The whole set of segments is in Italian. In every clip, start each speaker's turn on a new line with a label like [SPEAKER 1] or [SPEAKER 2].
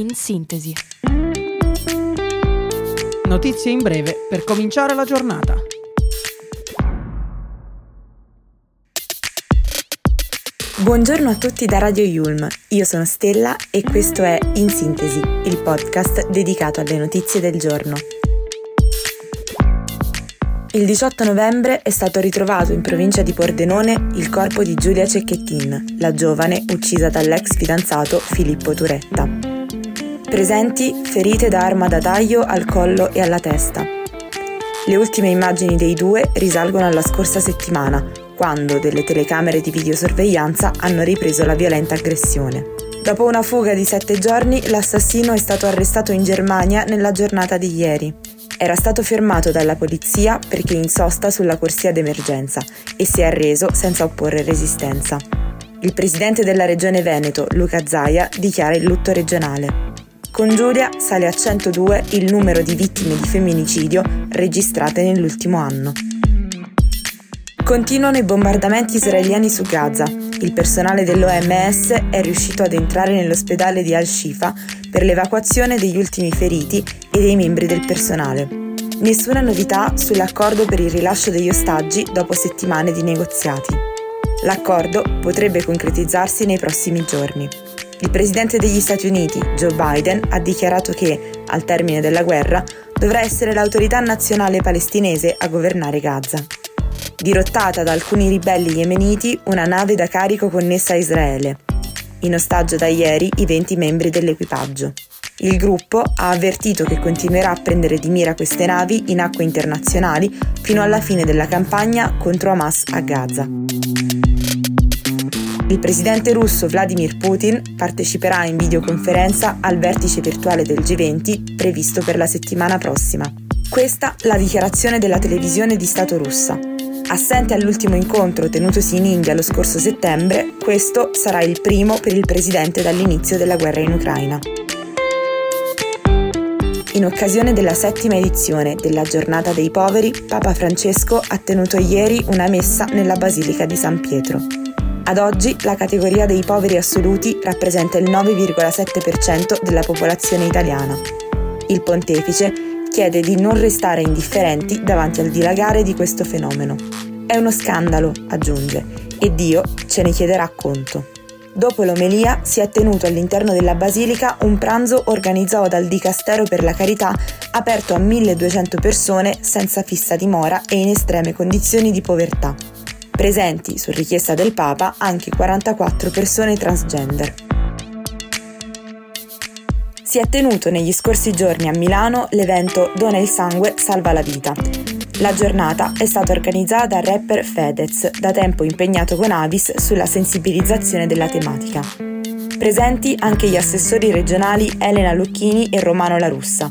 [SPEAKER 1] in sintesi.
[SPEAKER 2] Notizie in breve per cominciare la giornata.
[SPEAKER 3] Buongiorno a tutti da Radio Yulm, io sono Stella e questo è In Sintesi, il podcast dedicato alle notizie del giorno. Il 18 novembre è stato ritrovato in provincia di Pordenone il corpo di Giulia Cecchettin, la giovane uccisa dall'ex fidanzato Filippo Turetta. Presenti ferite da arma da taglio al collo e alla testa. Le ultime immagini dei due risalgono alla scorsa settimana, quando delle telecamere di videosorveglianza hanno ripreso la violenta aggressione. Dopo una fuga di sette giorni, l'assassino è stato arrestato in Germania nella giornata di ieri. Era stato fermato dalla polizia perché in sosta sulla corsia d'emergenza e si è arreso senza opporre resistenza. Il presidente della regione Veneto, Luca Zaia, dichiara il lutto regionale. Con Giulia sale a 102 il numero di vittime di femminicidio registrate nell'ultimo anno. Continuano i bombardamenti israeliani su Gaza. Il personale dell'OMS è riuscito ad entrare nell'ospedale di Al-Shifa per l'evacuazione degli ultimi feriti e dei membri del personale. Nessuna novità sull'accordo per il rilascio degli ostaggi dopo settimane di negoziati. L'accordo potrebbe concretizzarsi nei prossimi giorni. Il presidente degli Stati Uniti, Joe Biden, ha dichiarato che, al termine della guerra, dovrà essere l'autorità nazionale palestinese a governare Gaza. Dirottata da alcuni ribelli yemeniti una nave da carico connessa a Israele. In ostaggio da ieri i 20 membri dell'equipaggio. Il gruppo ha avvertito che continuerà a prendere di mira queste navi in acque internazionali fino alla fine della campagna contro Hamas a Gaza. Il presidente russo Vladimir Putin parteciperà in videoconferenza al vertice virtuale del G20 previsto per la settimana prossima. Questa la dichiarazione della televisione di Stato russa. Assente all'ultimo incontro tenutosi in India lo scorso settembre, questo sarà il primo per il presidente dall'inizio della guerra in Ucraina in occasione della settima edizione della Giornata dei Poveri, Papa Francesco ha tenuto ieri una messa nella Basilica di San Pietro. Ad oggi la categoria dei poveri assoluti rappresenta il 9,7% della popolazione italiana. Il pontefice chiede di non restare indifferenti davanti al dilagare di questo fenomeno. È uno scandalo, aggiunge, e Dio ce ne chiederà conto. Dopo l'omelia si è tenuto all'interno della basilica un pranzo organizzato dal Dicastero per la Carità aperto a 1200 persone senza fissa dimora e in estreme condizioni di povertà. Presenti, su richiesta del Papa, anche 44 persone transgender. Si è tenuto negli scorsi giorni a Milano l'evento Dona il sangue, salva la vita, la giornata è stata organizzata dal rapper Fedez, da tempo impegnato con Avis sulla sensibilizzazione della tematica. Presenti anche gli assessori regionali Elena Lucchini e Romano La Russa.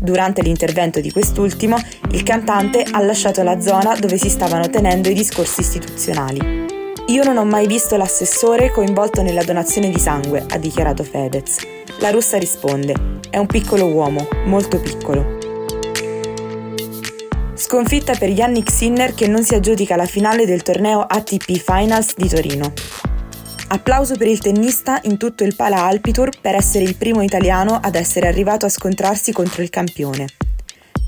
[SPEAKER 3] Durante l'intervento di quest'ultimo, il cantante ha lasciato la zona dove si stavano tenendo i discorsi istituzionali. Io non ho mai visto l'assessore coinvolto nella donazione di sangue, ha dichiarato Fedez. La russa risponde: È un piccolo uomo, molto piccolo. Sconfitta per Yannick Sinner che non si aggiudica la finale del torneo ATP Finals di Torino. Applauso per il tennista in tutto il Pala Alpitour per essere il primo italiano ad essere arrivato a scontrarsi contro il campione.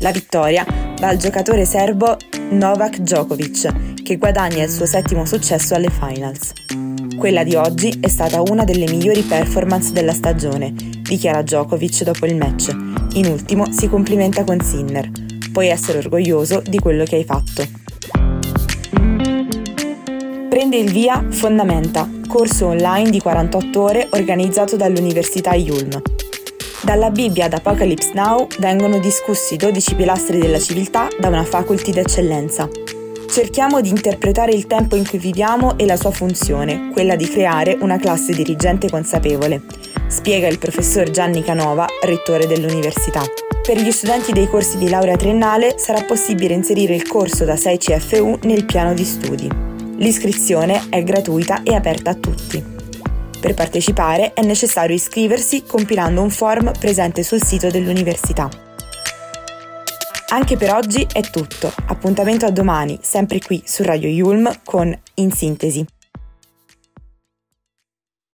[SPEAKER 3] La vittoria va al giocatore serbo Novak Djokovic, che guadagna il suo settimo successo alle finals. Quella di oggi è stata una delle migliori performance della stagione, dichiara Djokovic dopo il match. In ultimo si complimenta con Sinner puoi essere orgoglioso di quello che hai fatto. Prende il via Fondamenta, corso online di 48 ore organizzato dall'Università Yulm. Dalla Bibbia ad Apocalypse Now vengono discussi 12 pilastri della civiltà da una faculty d'eccellenza. Cerchiamo di interpretare il tempo in cui viviamo e la sua funzione, quella di creare una classe dirigente consapevole, spiega il professor Gianni Canova, rettore dell'università. Per gli studenti dei corsi di laurea triennale sarà possibile inserire il corso da 6 CFU nel piano di studi. L'iscrizione è gratuita e aperta a tutti. Per partecipare è necessario iscriversi compilando un form presente sul sito dell'università. Anche per oggi è tutto. Appuntamento a domani, sempre qui su Radio Yulm con In Sintesi.